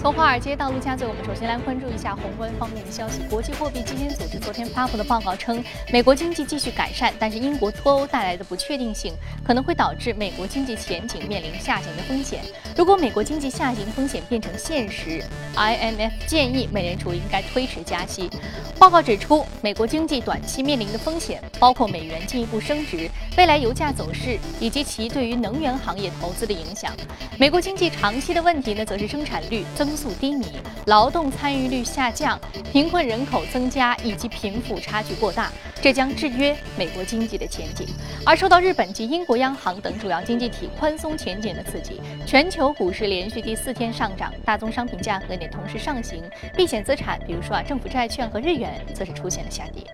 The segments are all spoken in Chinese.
从华尔街到陆家嘴，我们首先来关注一下宏观方面的消息。国际货币基金组织昨天发布的报告称，美国经济继续改善，但是英国脱欧带来的不确定性可能会导致美国经济前景面临下行的风险。如果美国经济下行风险变成现实，IMF 建议美联储应该推迟加息。报告指出，美国经济短期面临的风险包括美元进一步升值、未来油价走势以及其对于能源行业投资的影响。美国经济长期的问题呢，则是生产率增。增速低迷、劳动参与率下降、贫困人口增加以及贫富差距过大，这将制约美国经济的前景。而受到日本及英国央行等主要经济体宽松前景的刺激，全球股市连续第四天上涨，大宗商品价格也同时上行。避险资产，比如说啊政府债券和日元，则是出现了下跌。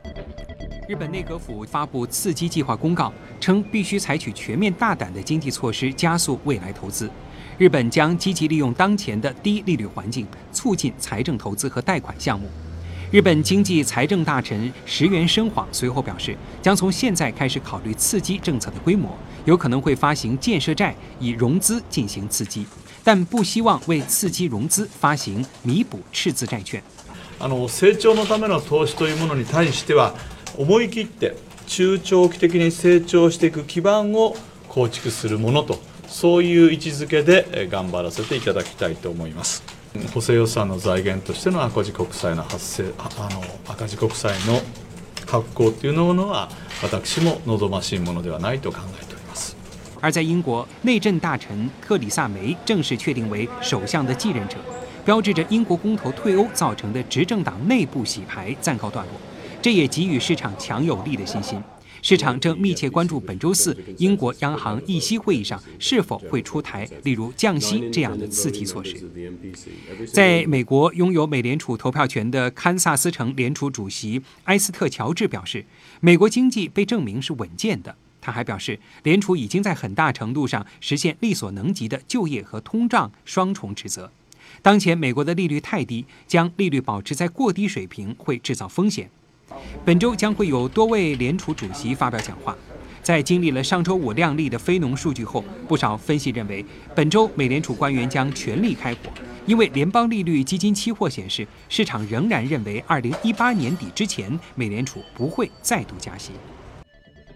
日本内阁府发布刺激计划公告，称必须采取全面大胆的经济措施，加速未来投资。日本将积极利用当前的低利率环境，促进财政投资和贷款项目。日本经济财政大臣石原伸晃随后表示，将从现在开始考虑刺激政策的规模，有可能会发行建设债以融资进行刺激，但不希望为刺激融资发行弥补赤字债券。あの成長のための投資というものに対しては、思い切って中長期的に成長していく基盤を構築するものと。 そういう位置づけで頑張らせていただきたいと思います。補正予算の財源としての赤字国債の発生あの赤字国債の発行というのは私も望ましいものではないと考えております。而在英国，内政大臣特里萨梅正式确定为首相的继任者，标志着英国公投退欧造成的执政党内部洗牌暂告段落，这也给予市场强有力的信心。市场正密切关注本周四英国央行议息会议上是否会出台例如降息这样的刺激措施。在美国，拥有美联储投票权的堪萨斯城联储主席埃斯特乔治表示，美国经济被证明是稳健的。他还表示，联储已经在很大程度上实现力所能及的就业和通胀双重职责。当前美国的利率太低，将利率保持在过低水平会制造风险。本周将会有多位联储主席发表讲话。在经历了上周五亮丽的非农数据后，不少分析认为，本周美联储官员将全力开火，因为联邦利率基金期货显示，市场仍然认为2018年底之前，美联储不会再度加息。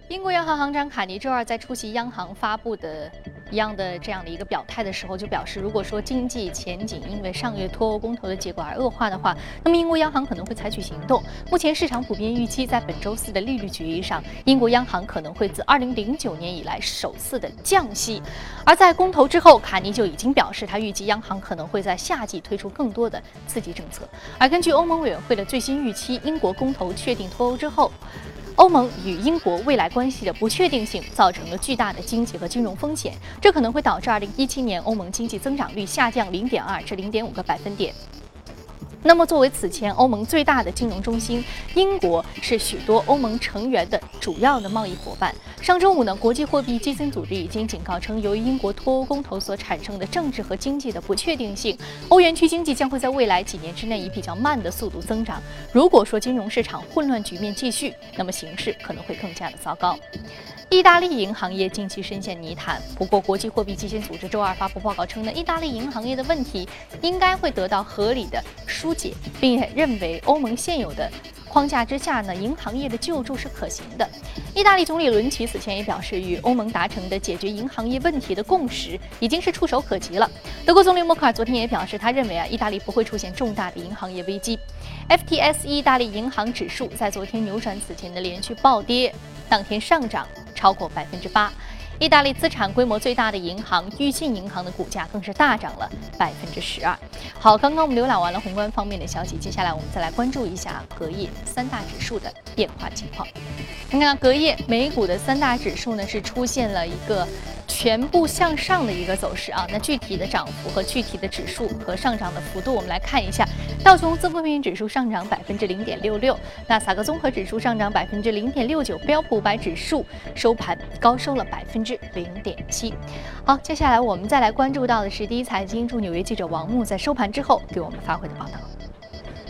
英国央行行长卡尼周二在出席央行发布的一样的这样的一个表态的时候，就表示，如果说经济前景因为上月脱欧公投的结果而恶化的话，那么英国央行可能会采取行动。目前市场普遍预期，在本周四的利率决议上，英国央行可能会自2009年以来首次的降息。而在公投之后，卡尼就已经表示，他预计央行可能会在夏季推出更多的刺激政策。而根据欧盟委员会的最新预期，英国公投确定脱欧之后。欧盟与英国未来关系的不确定性，造成了巨大的经济和金融风险，这可能会导致2017年欧盟经济增长率下降0.2至0.5个百分点。那么，作为此前欧盟最大的金融中心，英国是许多欧盟成员的主要的贸易伙伴。上周五呢，国际货币基金组织已经警告称，由于英国脱欧公投所产生的政治和经济的不确定性，欧元区经济将会在未来几年之内以比较慢的速度增长。如果说金融市场混乱局面继续，那么形势可能会更加的糟糕。意大利银行业近期深陷泥潭，不过国际货币基金组织周二发布报告称呢，意大利银行业的问题应该会得到合理的疏解，并且认为欧盟现有的框架之下呢，银行业的救助是可行的。意大利总理伦齐此前也表示，与欧盟达成的解决银行业问题的共识已经是触手可及了。德国总理默克尔昨天也表示，他认为啊，意大利不会出现重大的银行业危机。FTS 意大利银行指数在昨天扭转此前的连续暴跌，当天上涨。超过百分之八，意大利资产规模最大的银行裕信银行的股价更是大涨了百分之十二。好，刚刚我们浏览完了宏观方面的消息，接下来我们再来关注一下隔夜三大指数的变化情况。那，隔夜美股的三大指数呢是出现了一个。全部向上的一个走势啊，那具体的涨幅和具体的指数和上涨的幅度，我们来看一下。道琼斯工业指数上涨百分之零点六六，纳斯达克综合指数上涨百分之零点六九，标普五百指数收盘高收了百分之零点七。好，接下来我们再来关注到的是第一财经驻纽约记者王木在收盘之后给我们发回的报道。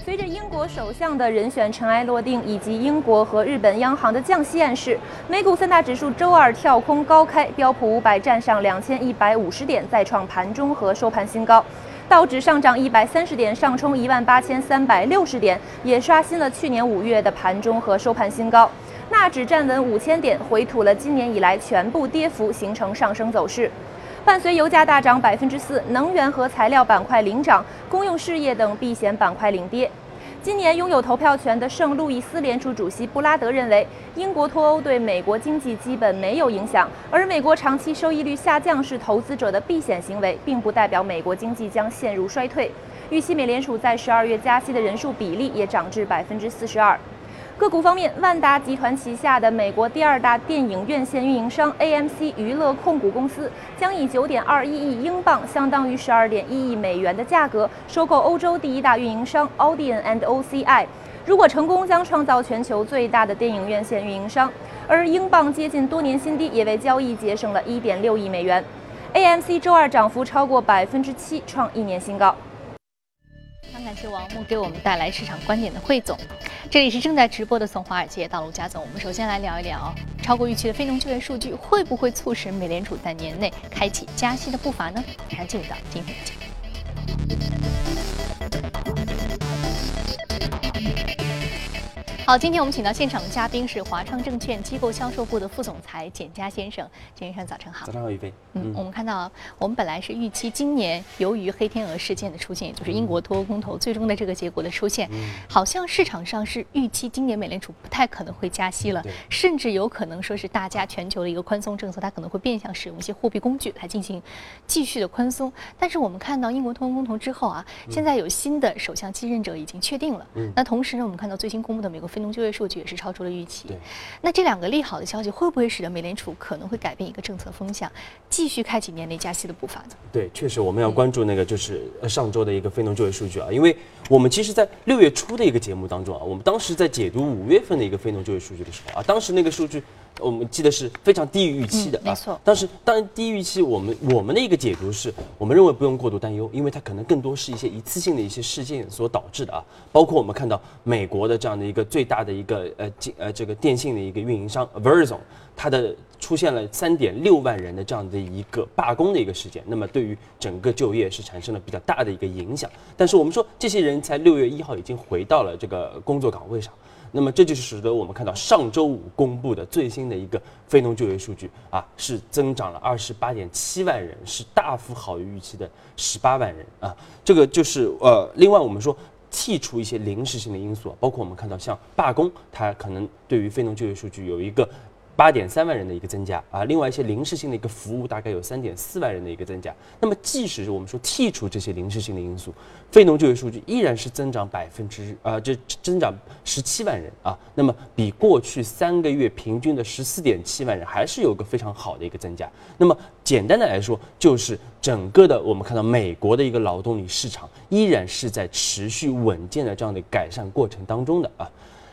随着英国首相的人选尘埃落定，以及英国和日本央行的降息暗示，美股三大指数周二跳空高开，标普五百站上两千一百五十点，再创盘中和收盘新高。道指上涨一百三十点，上冲一万八千三百六十点，也刷新了去年五月的盘中和收盘新高。纳指站稳五千点，回吐了今年以来全部跌幅，形成上升走势。伴随油价大涨百分之四，能源和材料板块领涨，公用事业等避险板块领跌。今年拥有投票权的圣路易斯联储主席布拉德认为，英国脱欧对美国经济基本没有影响，而美国长期收益率下降是投资者的避险行为，并不代表美国经济将陷入衰退。预期美联储在十二月加息的人数比例也涨至百分之四十二。个股方面，万达集团旗下的美国第二大电影院线运营商 AMC 娱乐控股公司将以九点二一亿英镑，相当于十二点一亿美元的价格收购欧洲第一大运营商 Audion and OCI。如果成功，将创造全球最大的电影院线运营商。而英镑接近多年新低，也为交易节省了一点六亿美元。AMC 周二涨幅超过百分之七，创一年新高。非常感谢王木给我们带来市场观点的汇总。这里是正在直播的从华尔街到陆家总，我们首先来聊一聊超过预期的非农就业数据会不会促使美联储在年内开启加息的步伐呢？马上进入到今天的节目。好，今天我们请到现场的嘉宾是华创证券机构销售部的副总裁简佳先生。简先生，早晨好。早上好，宇飞。嗯，我们看到，我们本来是预期今年由于黑天鹅事件的出现，也就是英国脱欧公投最终的这个结果的出现，好像市场上是预期今年美联储不太可能会加息了，甚至有可能说是大家全球的一个宽松政策，它可能会变相使用一些货币工具来进行继续的宽松。但是我们看到英国脱欧公投之后啊，现在有新的首相继任者已经确定了。嗯。那同时呢，我们看到最新公布的美国非农就业数据也是超出了预期。那这两个利好的消息会不会使得美联储可能会改变一个政策风向，继续开启年内加息的步伐呢？对，确实我们要关注那个就是上周的一个非农就业数据啊，因为我们其实，在六月初的一个节目当中啊，我们当时在解读五月份的一个非农就业数据的时候啊，当时那个数据。我们记得是非常低于预期的，没错。但是当然低于预期，我们我们的一个解读是，我们认为不用过度担忧，因为它可能更多是一些一次性的一些事件所导致的啊。包括我们看到美国的这样的一个最大的一个呃呃这个电信的一个运营商 Verizon，它的出现了三点六万人的这样的一个罢工的一个事件，那么对于整个就业是产生了比较大的一个影响。但是我们说，这些人才六月一号已经回到了这个工作岗位上。那么这就是使得我们看到上周五公布的最新的一个非农就业数据啊，是增长了二十八点七万人，是大幅好于预期的十八万人啊。这个就是呃，另外我们说剔除一些临时性的因素，包括我们看到像罢工，它可能对于非农就业数据有一个。八点三万人的一个增加啊，另外一些临时性的一个服务大概有三点四万人的一个增加。那么，即使是我们说剔除这些临时性的因素，非农就业数据依然是增长百分之啊，这增长十七万人啊。那么，比过去三个月平均的十四点七万人还是有个非常好的一个增加。那么，简单的来说，就是整个的我们看到美国的一个劳动力市场依然是在持续稳健的这样的改善过程当中的啊。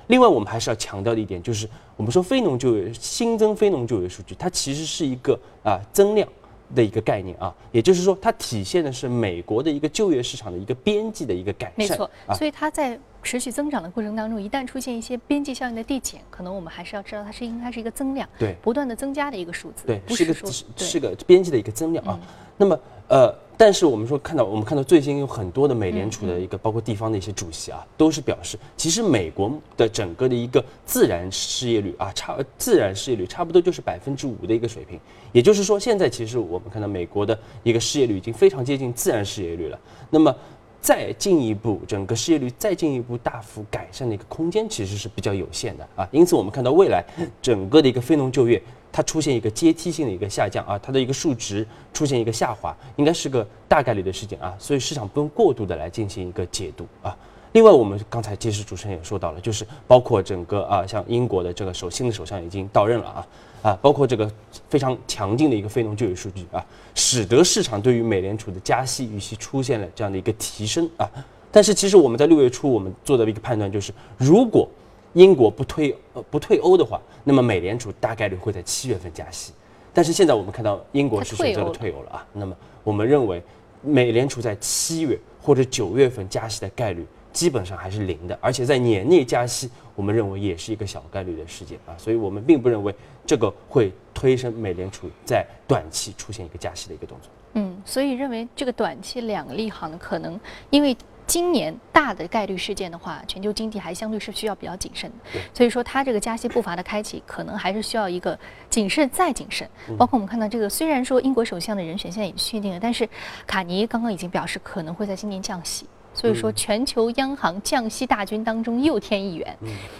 另外，我们还是要强调的一点就是，我们说非农就业新增非农就业数据，它其实是一个啊增量的一个概念啊，也就是说，它体现的是美国的一个就业市场的一个边际的一个改善。没错，所以它在持续增长的过程当中，一旦出现一些边际效应的递减，可能我们还是要知道它是应该是一个增量，对，不断的增加的一个数字，对，是个是个边际的一个增量啊。那么呃。但是我们说看到，我们看到最近有很多的美联储的一个，包括地方的一些主席啊，都是表示，其实美国的整个的一个自然失业率啊，差自然失业率差不多就是百分之五的一个水平。也就是说，现在其实我们看到美国的一个失业率已经非常接近自然失业率了。那么再进一步，整个失业率再进一步大幅改善的一个空间其实是比较有限的啊。因此，我们看到未来整个的一个非农就业。它出现一个阶梯性的一个下降啊，它的一个数值出现一个下滑，应该是个大概率的事件啊，所以市场不用过度的来进行一个解读啊。另外，我们刚才其实主持人也说到了，就是包括整个啊，像英国的这个首新的首相已经到任了啊啊，包括这个非常强劲的一个非农就业数据啊，使得市场对于美联储的加息预期出现了这样的一个提升啊。但是，其实我们在六月初我们做的一个判断就是，如果英国不退呃不退欧的话，那么美联储大概率会在七月份加息。但是现在我们看到英国是选择了退欧了啊，那么我们认为美联储在七月或者九月份加息的概率基本上还是零的，而且在年内加息，我们认为也是一个小概率的事件啊，所以我们并不认为这个会推升美联储在短期出现一个加息的一个动作。嗯，所以认为这个短期两个利好呢，可能因为。今年大的概率事件的话，全球经济还相对是需要比较谨慎的，所以说它这个加息步伐的开启，可能还是需要一个谨慎再谨慎。包括我们看到这个，虽然说英国首相的人选现在已经确定了，但是卡尼刚刚已经表示可能会在今年降息，所以说全球央行降息大军当中又添一员。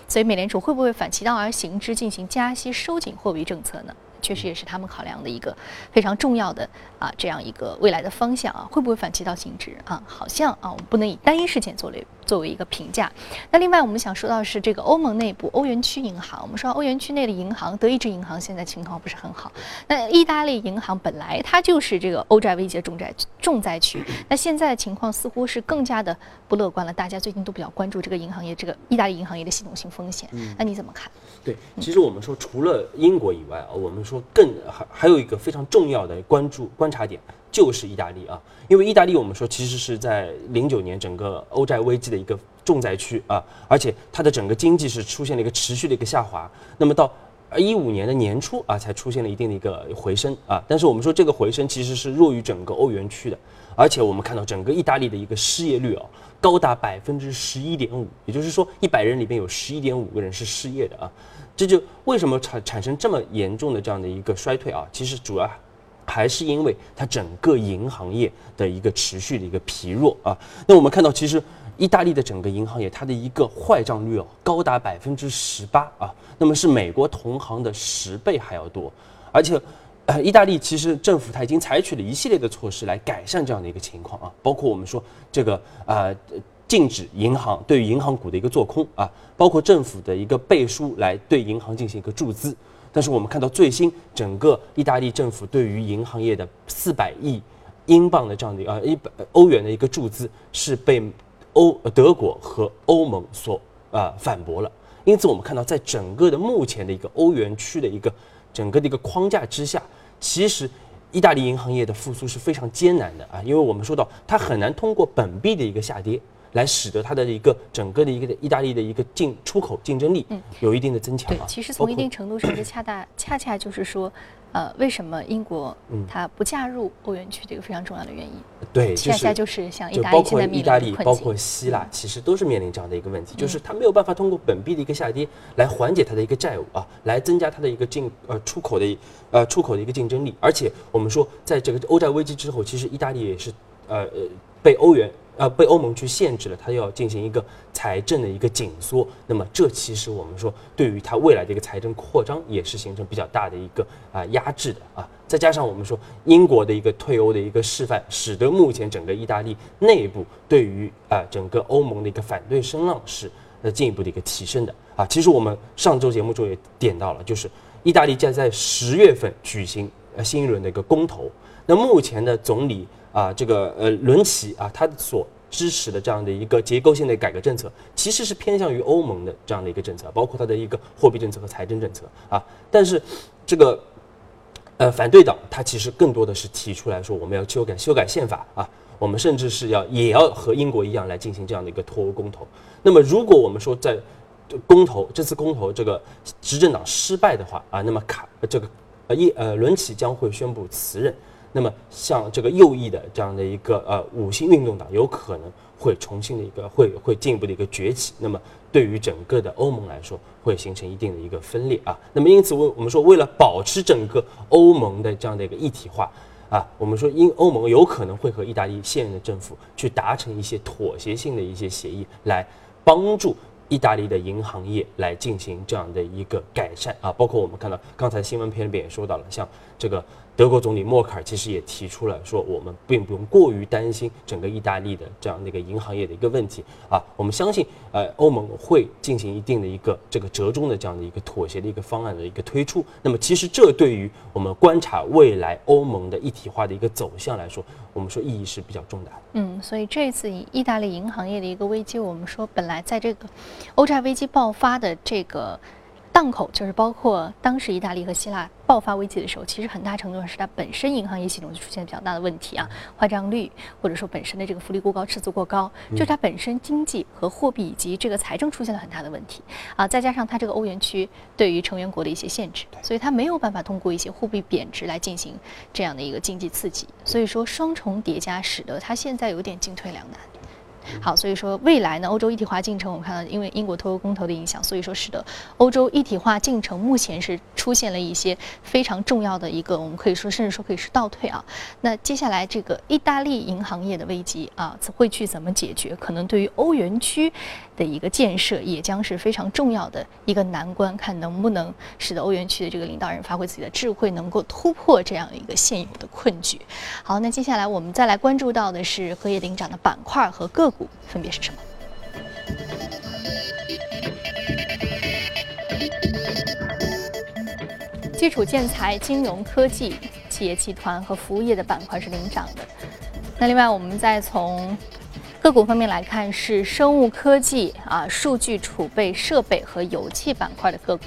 所以美联储会不会反其道而行之，进行加息收紧货币政策呢？确实也是他们考量的一个非常重要的啊这样一个未来的方向啊，会不会反其道行之啊？好像啊，我们不能以单一事件作为作为一个评价。那另外我们想说到是这个欧盟内部欧元区银行，我们说欧元区内的银行，德意志银行现在情况不是很好。那意大利银行本来它就是这个欧债危机的重灾重灾区，那现在的情况似乎是更加的不乐观了。大家最近都比较关注这个银行业，这个意大利银行业的系统性风险。那你怎么看？对，其实我们说除了英国以外啊，我们说更还还有一个非常重要的关注观察点就是意大利啊，因为意大利我们说其实是在零九年整个欧债危机的一个重灾区啊，而且它的整个经济是出现了一个持续的一个下滑，那么到一五年的年初啊才出现了一定的一个回升啊，但是我们说这个回升其实是弱于整个欧元区的，而且我们看到整个意大利的一个失业率啊。高达百分之十一点五，也就是说，一百人里边有十一点五个人是失业的啊，这就为什么产产生这么严重的这样的一个衰退啊？其实主要还是因为它整个银行业的一个持续的一个疲弱啊。那我们看到，其实意大利的整个银行业它的一个坏账率哦，高达百分之十八啊，那么是美国同行的十倍还要多，而且。呃，意大利其实政府它已经采取了一系列的措施来改善这样的一个情况啊，包括我们说这个啊，禁止银行对于银行股的一个做空啊，包括政府的一个背书来对银行进行一个注资。但是我们看到最新整个意大利政府对于银行业的四百亿英镑的这样的啊一百欧元的一个注资是被欧德国和欧盟所啊反驳了。因此我们看到在整个的目前的一个欧元区的一个整个的一个框架之下。其实，意大利银行业的复苏是非常艰难的啊，因为我们说到它很难通过本币的一个下跌，来使得它的一个整个的一个意大利的一个进出口竞争力有一定的增强啊。对，其实从一定程度上，这恰大 恰恰就是说。呃，为什么英国它不加入欧元区？这个非常重要的原因。对，恰恰就是像意大利现在面临的包括希腊，其实都是面临这样的一个问题，就是它没有办法通过本币的一个下跌来缓解它的一个债务啊，来增加它的一个进呃出口的呃出口的一个竞争力。而且我们说，在这个欧债危机之后，其实意大利也是呃呃被欧元。呃，被欧盟去限制了，它要进行一个财政的一个紧缩，那么这其实我们说对于它未来的一个财政扩张也是形成比较大的一个啊压制的啊。再加上我们说英国的一个退欧的一个示范，使得目前整个意大利内部对于啊整个欧盟的一个反对声浪是呃进一步的一个提升的啊。其实我们上周节目中也点到了，就是意大利将在十月份举行呃新一轮的一个公投，那目前的总理。啊，这个呃，伦齐啊，他所支持的这样的一个结构性的改革政策，其实是偏向于欧盟的这样的一个政策，包括它的一个货币政策和财政政策啊。但是，这个呃，反对党他其实更多的是提出来说，我们要修改修改宪法啊，我们甚至是要也要和英国一样来进行这样的一个脱欧公投。那么，如果我们说在公投这次公投这个执政党失败的话啊，那么卡这个呃一呃伦齐将会宣布辞任。那么，像这个右翼的这样的一个呃五星运动党，有可能会重新的一个会会进一步的一个崛起。那么，对于整个的欧盟来说，会形成一定的一个分裂啊。那么，因此为我们说，为了保持整个欧盟的这样的一个一体化啊，我们说，因欧盟有可能会和意大利现任的政府去达成一些妥协性的一些协议，来帮助意大利的银行业来进行这样的一个改善啊。包括我们看到刚才新闻片里边也说到了，像这个。德国总理默克尔其实也提出了说，我们并不用过于担心整个意大利的这样的一个银行业的一个问题啊。我们相信，呃，欧盟会进行一定的一个这个折中的这样的一个妥协的一个方案的一个推出。那么，其实这对于我们观察未来欧盟的一体化的一个走向来说，我们说意义是比较重大的。嗯，所以这次以意大利银行业的一个危机，我们说本来在这个欧债危机爆发的这个。档口，就是包括当时意大利和希腊爆发危机的时候，其实很大程度上是它本身银行业系统就出现比较大的问题啊，坏账率或者说本身的这个福利过高、赤字过高，就是它本身经济和货币以及这个财政出现了很大的问题。啊，再加上它这个欧元区对于成员国的一些限制，所以它没有办法通过一些货币贬值来进行这样的一个经济刺激，所以说双重叠加使得它现在有点进退两难。好，所以说未来呢，欧洲一体化进程，我们看到因为英国脱欧公投的影响，所以说使得欧洲一体化进程目前是出现了一些非常重要的一个，我们可以说甚至说可以是倒退啊。那接下来这个意大利银行业的危机啊，会去怎么解决？可能对于欧元区的一个建设也将是非常重要的一个难关，看能不能使得欧元区的这个领导人发挥自己的智慧，能够突破这样一个现有的困局。好，那接下来我们再来关注到的是隔夜领涨的板块和个股。分别是什么？基础建材、金融科技、企业集团和服务业的板块是领涨的。那另外，我们再从个股方面来看，是生物科技啊、数据储备设备和油气板块的个股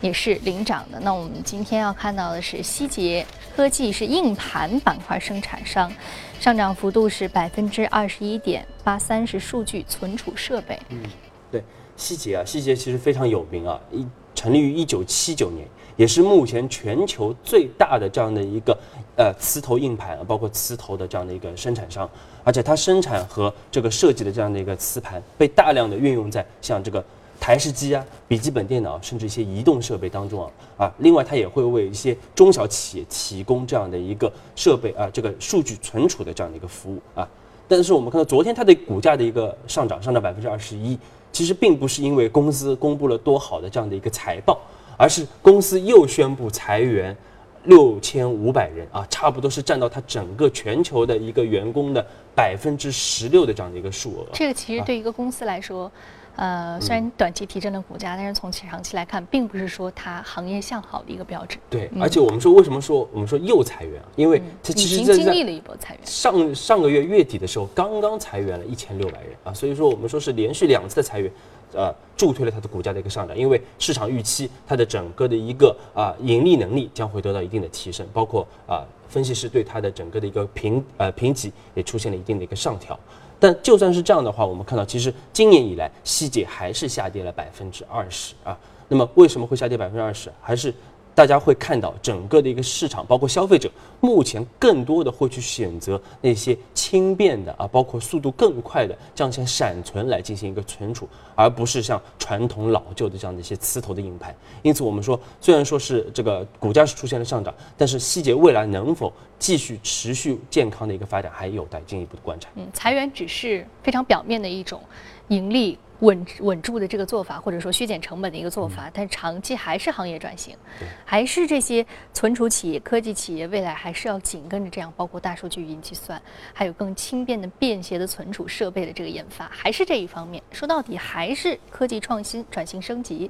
也是领涨的。那我们今天要看到的是希捷科技，是硬盘板块生产商。上涨幅度是百分之二十一点八三，是数据存储设备。嗯，对，希捷啊，希捷其实非常有名啊，一成立于一九七九年，也是目前全球最大的这样的一个呃磁头硬盘，包括磁头的这样的一个生产商，而且它生产和这个设计的这样的一个磁盘被大量的运用在像这个。台式机啊，笔记本电脑，甚至一些移动设备当中啊啊，另外它也会为一些中小企业提供这样的一个设备啊，这个数据存储的这样的一个服务啊。但是我们看到昨天它的股价的一个上涨，上涨百分之二十一，其实并不是因为公司公布了多好的这样的一个财报，而是公司又宣布裁员六千五百人啊，差不多是占到它整个全球的一个员工的百分之十六的这样的一个数额。这个其实对一个公司来说。呃，虽然短期提振了股价，但是从长期来看，并不是说它行业向好的一个标志。对，而且我们说为什么说我们说又裁员？因为它其实经历了一波裁员。上上个月月底的时候，刚刚裁员了一千六百人啊，所以说我们说是连续两次的裁员，呃，助推了它的股价的一个上涨。因为市场预期它的整个的一个啊盈利能力将会得到一定的提升，包括啊分析师对它的整个的一个评呃评级也出现了一定的一个上调。但就算是这样的话，我们看到其实今年以来，西姐还是下跌了百分之二十啊。那么为什么会下跌百分之二十？还是？大家会看到整个的一个市场，包括消费者，目前更多的会去选择那些轻便的啊，包括速度更快的这样一些闪存来进行一个存储，而不是像传统老旧的这样的一些磁头的硬盘。因此，我们说，虽然说是这个股价是出现了上涨，但是细节未来能否继续持续健康的一个发展，还有待进一步的观察。嗯，裁员只是非常表面的一种盈利。稳稳住的这个做法，或者说削减成本的一个做法，但长期还是行业转型，还是这些存储企业、科技企业未来还是要紧跟着这样，包括大数据、云计算，还有更轻便的、便携的存储设备的这个研发，还是这一方面。说到底，还是科技创新、转型升级。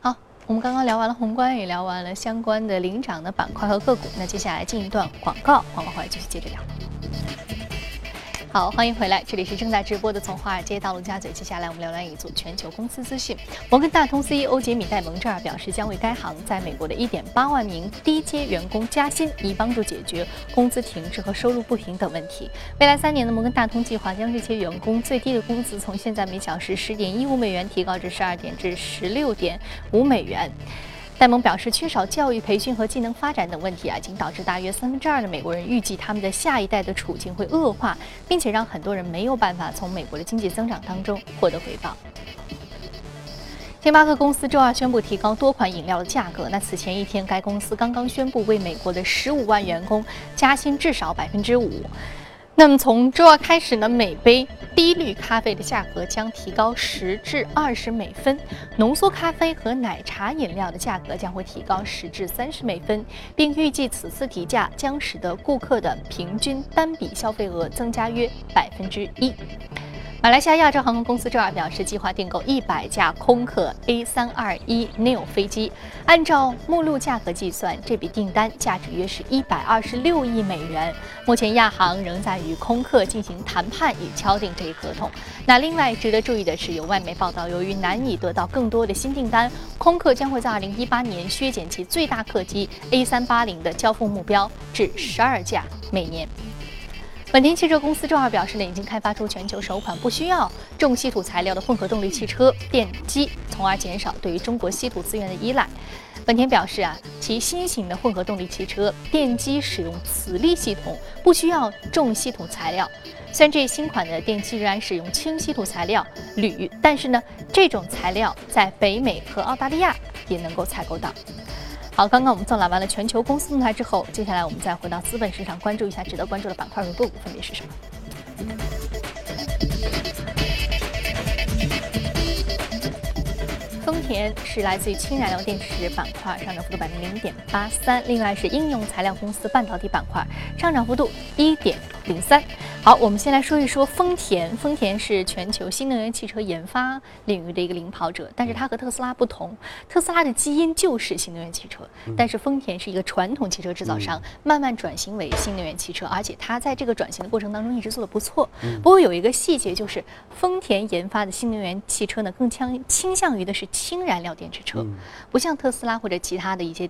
好，我们刚刚聊完了宏观，也聊完了相关的领涨的板块和个股，那接下来进一段广告，广告回来继续接着聊。好，欢迎回来，这里是正在直播的从华尔街到陆家嘴。接下来我们聊聊一组全球公司资讯。摩根大通 CEO 杰米戴蒙这儿表示，将为该行在美国的1.8万名低阶员工加薪，以帮助解决工资停滞和收入不平等问题。未来三年的摩根大通计划将这些员工最低的工资从现在每小时10.15美元提高至12点至16.5美元。戴蒙表示，缺少教育培训和技能发展等问题啊，已经导致大约三分之二的美国人预计他们的下一代的处境会恶化，并且让很多人没有办法从美国的经济增长当中获得回报。星巴克公司周二宣布提高多款饮料的价格。那此前一天，该公司刚刚宣布为美国的十五万员工加薪至少百分之五。那么从周二开始呢，每杯低滤咖啡的价格将提高十至二十美分，浓缩咖啡和奶茶饮料的价格将会提高十至三十美分，并预计此次提价将使得顾客的平均单笔消费额增加约百分之一。马来西亚亚洲航空公司周二表示，计划订购一百架空客 A321neo 飞机。按照目录价格计算，这笔订单价值约是一百二十六亿美元。目前，亚航仍在与空客进行谈判，以敲定这一合同。那另外值得注意的是，有外媒报道，由于难以得到更多的新订单，空客将会在二零一八年削减其最大客机 A380 的交付目标至十二架每年。本田汽车公司周二表示呢，已经开发出全球首款不需要重稀土材料的混合动力汽车电机，从而减少对于中国稀土资源的依赖。本田表示啊，其新型的混合动力汽车电机使用磁力系统，不需要重稀土材料。虽然这新款的电机仍然使用轻稀土材料铝，但是呢，这种材料在北美和澳大利亚也能够采购到。好，刚刚我们纵览完了全球公司动态之后，接下来我们再回到资本市场，关注一下值得关注的板块和个股分别是什么。丰田是来自于氢燃料电池板块，上涨幅度百分之零点八三；另外是应用材料公司半导体板块，上涨幅度一点零三。好，我们先来说一说丰田。丰田是全球新能源汽车研发领域的一个领跑者，但是它和特斯拉不同，特斯拉的基因就是新能源汽车，但是丰田是一个传统汽车制造商，慢慢转型为新能源汽车，而且它在这个转型的过程当中一直做得不错。不过有一个细节就是，丰田研发的新能源汽车呢，更倾倾向于的是氢燃料电池车，不像特斯拉或者其他的一些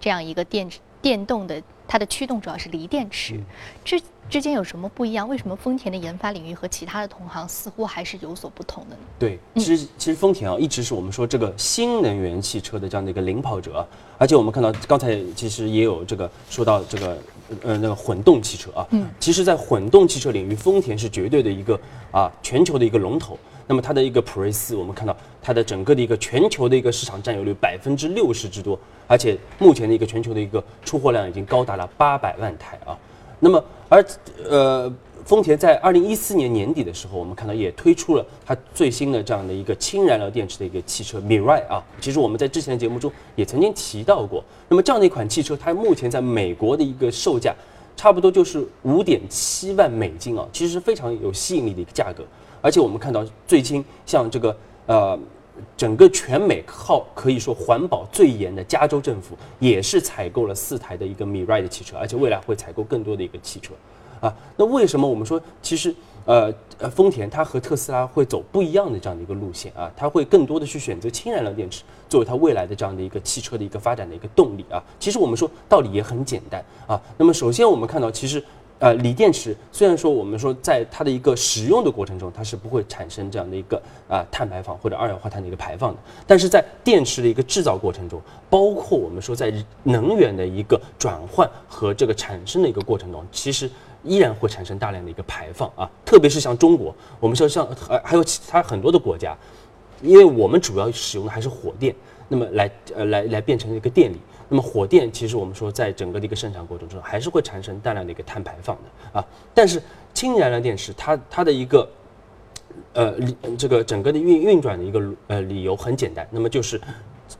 这样一个电电动的，它的驱动主要是锂电池。这之间有什么不一样？为什么丰田的研发领域和其他的同行似乎还是有所不同的呢？对，其实其实丰田啊，一直是我们说这个新能源汽车的这样的一个领跑者，而且我们看到刚才其实也有这个说到这个呃那个混动汽车啊，嗯，其实，在混动汽车领域，丰田是绝对的一个啊全球的一个龙头。那么它的一个普锐斯，我们看到它的整个的一个全球的一个市场占有率百分之六十之多，而且目前的一个全球的一个出货量已经高达了八百万台啊。那么，而呃，丰田在二零一四年年底的时候，我们看到也推出了它最新的这样的一个氢燃料电池的一个汽车 Mirai 啊。其实我们在之前的节目中也曾经提到过。那么这样的一款汽车，它目前在美国的一个售价差不多就是五点七万美金啊，其实是非常有吸引力的一个价格。而且我们看到最近像这个呃。整个全美靠可以说环保最严的加州政府也是采购了四台的一个 m i r i 的汽车，而且未来会采购更多的一个汽车，啊，那为什么我们说其实呃呃丰田它和特斯拉会走不一样的这样的一个路线啊？它会更多的去选择氢燃料电池作为它未来的这样的一个汽车的一个发展的一个动力啊？其实我们说道理也很简单啊。那么首先我们看到其实。呃，锂电池虽然说我们说在它的一个使用的过程中，它是不会产生这样的一个啊碳排放或者二氧化碳的一个排放的，但是在电池的一个制造过程中，包括我们说在能源的一个转换和这个产生的一个过程中，其实依然会产生大量的一个排放啊，特别是像中国，我们说像还还有其他很多的国家，因为我们主要使用的还是火电，那么来呃来来变成一个电力。那么火电其实我们说，在整个的一个生产过程中，还是会产生大量的一个碳排放的啊。但是氢燃料电池，它它的一个呃这个整个的运运转的一个呃理由很简单，那么就是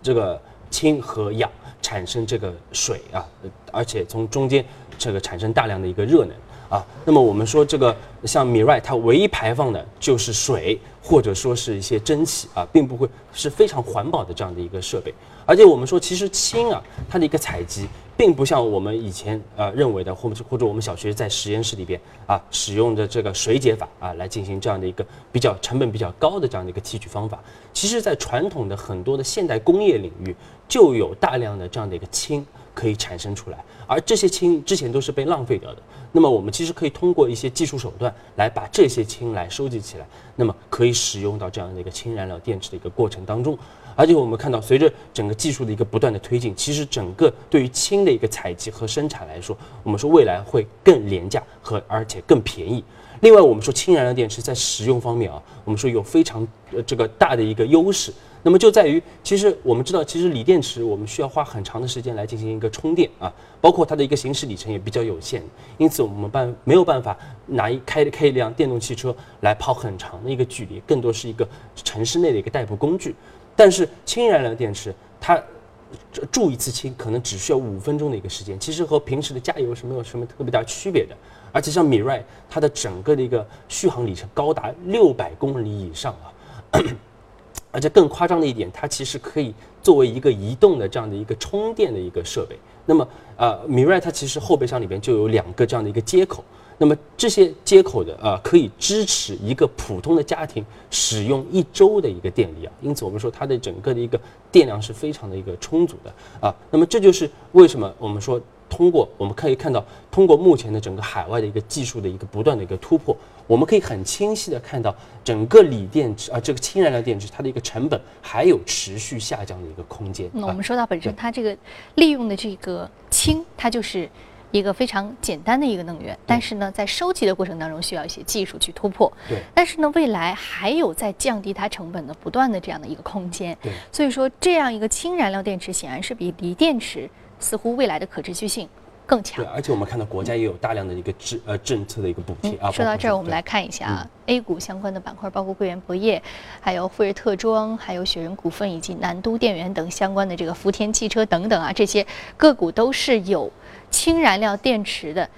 这个氢和氧产生这个水啊，而且从中间这个产生大量的一个热能啊。那么我们说这个像米 i 它唯一排放的就是水或者说是一些蒸汽啊，并不会是非常环保的这样的一个设备。而且我们说，其实氢啊，它的一个采集，并不像我们以前呃认为的，或者或者我们小学在实验室里边啊使用的这个水解法啊来进行这样的一个比较成本比较高的这样的一个提取方法。其实，在传统的很多的现代工业领域，就有大量的这样的一个氢可以产生出来，而这些氢之前都是被浪费掉的。那么我们其实可以通过一些技术手段来把这些氢来收集起来，那么可以使用到这样的一个氢燃料电池的一个过程当中。而且我们看到，随着整个技术的一个不断的推进，其实整个对于氢的一个采集和生产来说，我们说未来会更廉价和而且更便宜。另外，我们说氢燃料电池在使用方面啊，我们说有非常呃这个大的一个优势。那么就在于，其实我们知道，其实锂电池我们需要花很长的时间来进行一个充电啊，包括它的一个行驶里程也比较有限，因此我们办没有办法拿一开开一辆电动汽车来跑很长的一个距离，更多是一个城市内的一个代步工具。但是氢燃料电池它注一次氢可能只需要五分钟的一个时间，其实和平时的加油是没有什么特别大区别的。而且像米 i 它的整个的一个续航里程高达六百公里以上啊，而且更夸张的一点，它其实可以作为一个移动的这样的一个充电的一个设备。那么，呃，米 i 它其实后备箱里边就有两个这样的一个接口。那么这些接口的呃，可以支持一个普通的家庭使用一周的一个电力啊，因此我们说它的整个的一个电量是非常的一个充足的啊。那么这就是为什么我们说通过我们可以看到，通过目前的整个海外的一个技术的一个不断的一个突破，我们可以很清晰的看到整个锂电池啊，这个氢燃料电池它的一个成本还有持续下降的一个空间。那我们说到本身它这个利用的这个氢，它就是。一个非常简单的一个能源，但是呢，在收集的过程当中需要一些技术去突破。对。但是呢，未来还有在降低它成本的不断的这样的一个空间。对。所以说，这样一个氢燃料电池显然是比锂电池似乎未来的可持续性更强。对，而且我们看到国家也有大量的一个政呃政策的一个补贴啊。说到这儿，我们来看一下啊，A 股相关的板块，包括贵源博业、还有富瑞特装、还有雪人股份以及南都电源等相关的这个福田汽车等等啊，这些个股都是有。氢燃料电池的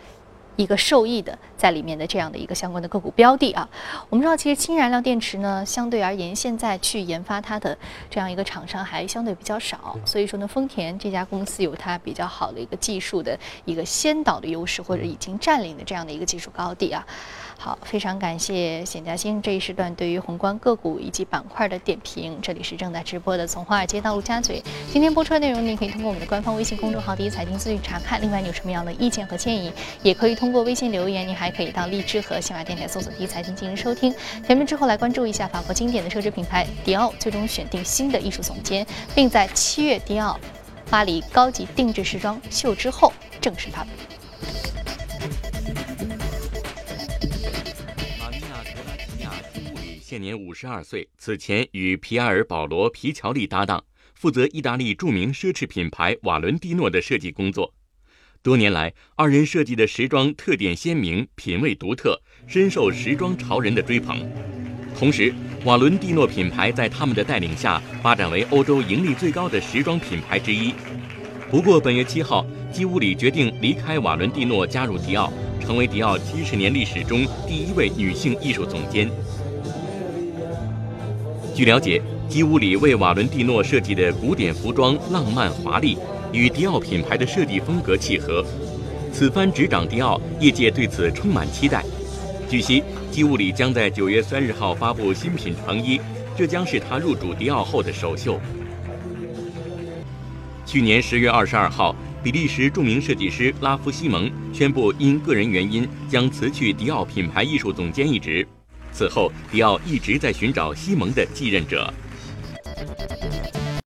一个受益的在里面的这样的一个相关的个股标的啊，我们知道其实氢燃料电池呢，相对而言现在去研发它的这样一个厂商还相对比较少，所以说呢，丰田这家公司有它比较好的一个技术的一个先导的优势，或者已经占领的这样的一个技术高地啊。好，非常感谢冼嘉兴这一时段对于宏观个股以及板块的点评。这里是正在直播的从华尔街到陆家嘴。今天播出的内容，您可以通过我们的官方微信公众号“第一财经资讯”查看。另外，你有什么样的意见和建议，也可以通过微信留言。你还还可以到荔枝和喜马电台搜索“第一财经”进行收听。前面之后来关注一下法国经典的奢侈品牌迪奥，最终选定新的艺术总监，并在七月迪奥巴黎高级定制时装秀之后正式发布。现年五十二岁，此前与皮埃尔·保罗·皮乔利搭档，负责意大利著名奢侈品牌瓦伦蒂诺的设计工作。多年来，二人设计的时装特点鲜明，品味独特，深受时装潮人的追捧。同时，瓦伦蒂诺品牌在他们的带领下发展为欧洲盈利最高的时装品牌之一。不过，本月七号，基乌里决定离开瓦伦蒂诺，加入迪奥，成为迪奥七十年历史中第一位女性艺术总监。据了解，基乌里为瓦伦蒂诺设计的古典服装浪漫华丽，与迪奥品牌的设计风格契合。此番执掌迪奥，业界对此充满期待。据悉，基物里将在九月三日号发布新品成衣，这将是他入主迪奥后的首秀。去年十月二十二号，比利时著名设计师拉夫西蒙宣布因个人原因将辞去迪奥品牌艺术总监一职。此后，迪奥一直在寻找西蒙的继任者。